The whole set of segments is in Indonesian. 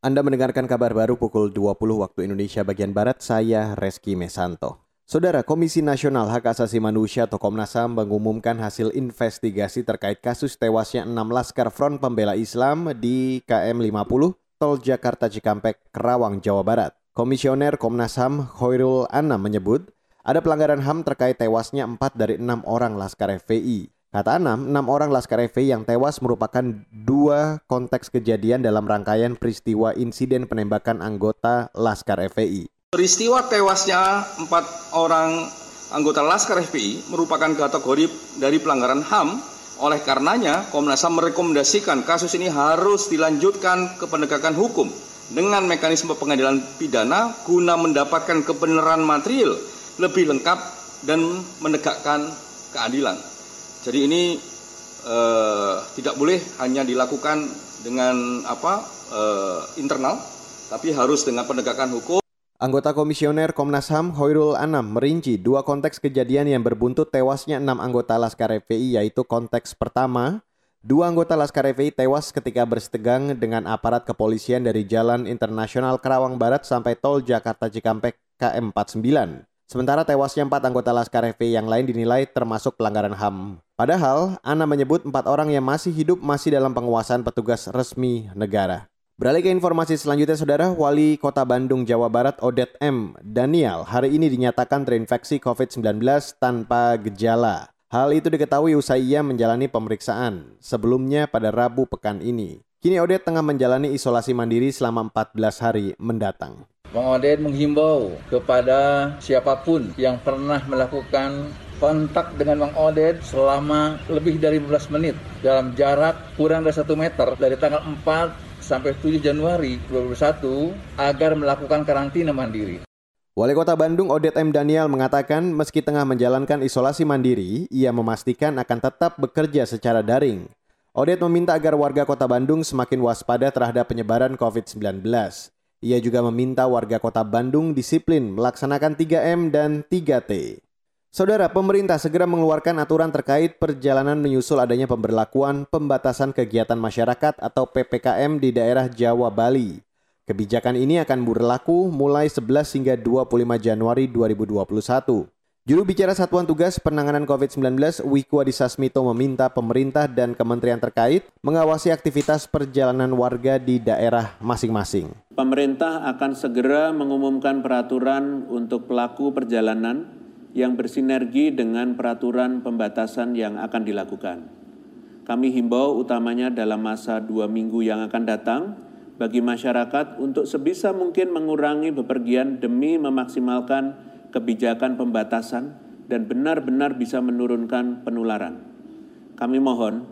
Anda mendengarkan kabar baru pukul 20 waktu Indonesia bagian Barat, saya Reski Mesanto. Saudara Komisi Nasional Hak Asasi Manusia atau Komnas HAM mengumumkan hasil investigasi terkait kasus tewasnya 6 laskar Front Pembela Islam di KM 50 Tol Jakarta Cikampek, Kerawang, Jawa Barat. Komisioner Komnas HAM Khairul Anam menyebut ada pelanggaran HAM terkait tewasnya 4 dari 6 orang laskar FPI. Kata Anam, enam orang Laskar FPI yang tewas merupakan dua konteks kejadian dalam rangkaian peristiwa insiden penembakan anggota Laskar FPI. Peristiwa tewasnya empat orang anggota Laskar FPI merupakan kategori dari pelanggaran HAM. Oleh karenanya, Komnas HAM merekomendasikan kasus ini harus dilanjutkan ke penegakan hukum dengan mekanisme pengadilan pidana guna mendapatkan kebenaran material lebih lengkap dan menegakkan keadilan. Jadi ini eh, tidak boleh hanya dilakukan dengan apa eh, internal, tapi harus dengan penegakan hukum. Anggota Komisioner Komnas HAM Hoirul Anam merinci dua konteks kejadian yang berbuntut tewasnya enam anggota Laskar FPI yaitu konteks pertama, dua anggota Laskar FPI tewas ketika bersetegang dengan aparat kepolisian dari Jalan Internasional Kerawang Barat sampai Tol Jakarta Cikampek KM49. Sementara tewasnya empat anggota Laskar FPI yang lain dinilai termasuk pelanggaran HAM. Padahal, Ana menyebut empat orang yang masih hidup masih dalam penguasaan petugas resmi negara. Beralih ke informasi selanjutnya, Saudara, Wali Kota Bandung, Jawa Barat, Odet M. Daniel, hari ini dinyatakan terinfeksi COVID-19 tanpa gejala. Hal itu diketahui usai ia menjalani pemeriksaan sebelumnya pada Rabu pekan ini. Kini Odet tengah menjalani isolasi mandiri selama 14 hari mendatang. Bang Odet menghimbau kepada siapa pun yang pernah melakukan kontak dengan Bang Odet selama lebih dari 15 menit dalam jarak kurang dari 1 meter dari tanggal 4 sampai 7 Januari 2021 agar melakukan karantina mandiri. Wali Kota Bandung Odet M. Daniel mengatakan meski tengah menjalankan isolasi mandiri, ia memastikan akan tetap bekerja secara daring. Odet meminta agar warga Kota Bandung semakin waspada terhadap penyebaran COVID-19. Ia juga meminta warga kota Bandung disiplin melaksanakan 3M dan 3T. Saudara, pemerintah segera mengeluarkan aturan terkait perjalanan menyusul adanya pemberlakuan pembatasan kegiatan masyarakat atau PPKM di daerah Jawa Bali. Kebijakan ini akan berlaku mulai 11 hingga 25 Januari 2021. Juru bicara Satuan Tugas Penanganan COVID-19 Wiku Adhisa Smito meminta pemerintah dan kementerian terkait mengawasi aktivitas perjalanan warga di daerah masing-masing. Pemerintah akan segera mengumumkan peraturan untuk pelaku perjalanan yang bersinergi dengan peraturan pembatasan yang akan dilakukan. Kami himbau utamanya dalam masa dua minggu yang akan datang bagi masyarakat untuk sebisa mungkin mengurangi bepergian demi memaksimalkan kebijakan pembatasan dan benar-benar bisa menurunkan penularan. Kami mohon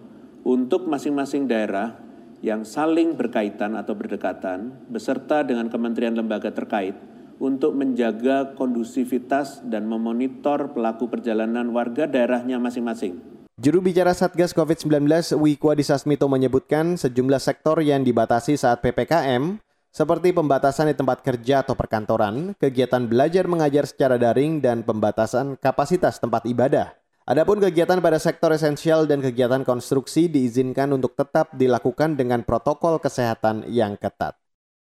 untuk masing-masing daerah yang saling berkaitan atau berdekatan beserta dengan kementerian lembaga terkait untuk menjaga kondusivitas dan memonitor pelaku perjalanan warga daerahnya masing-masing. Juru bicara Satgas COVID-19 Wiku Adhisa Smito menyebutkan sejumlah sektor yang dibatasi saat PPKM seperti pembatasan di tempat kerja atau perkantoran, kegiatan belajar mengajar secara daring, dan pembatasan kapasitas tempat ibadah. Adapun kegiatan pada sektor esensial dan kegiatan konstruksi diizinkan untuk tetap dilakukan dengan protokol kesehatan yang ketat.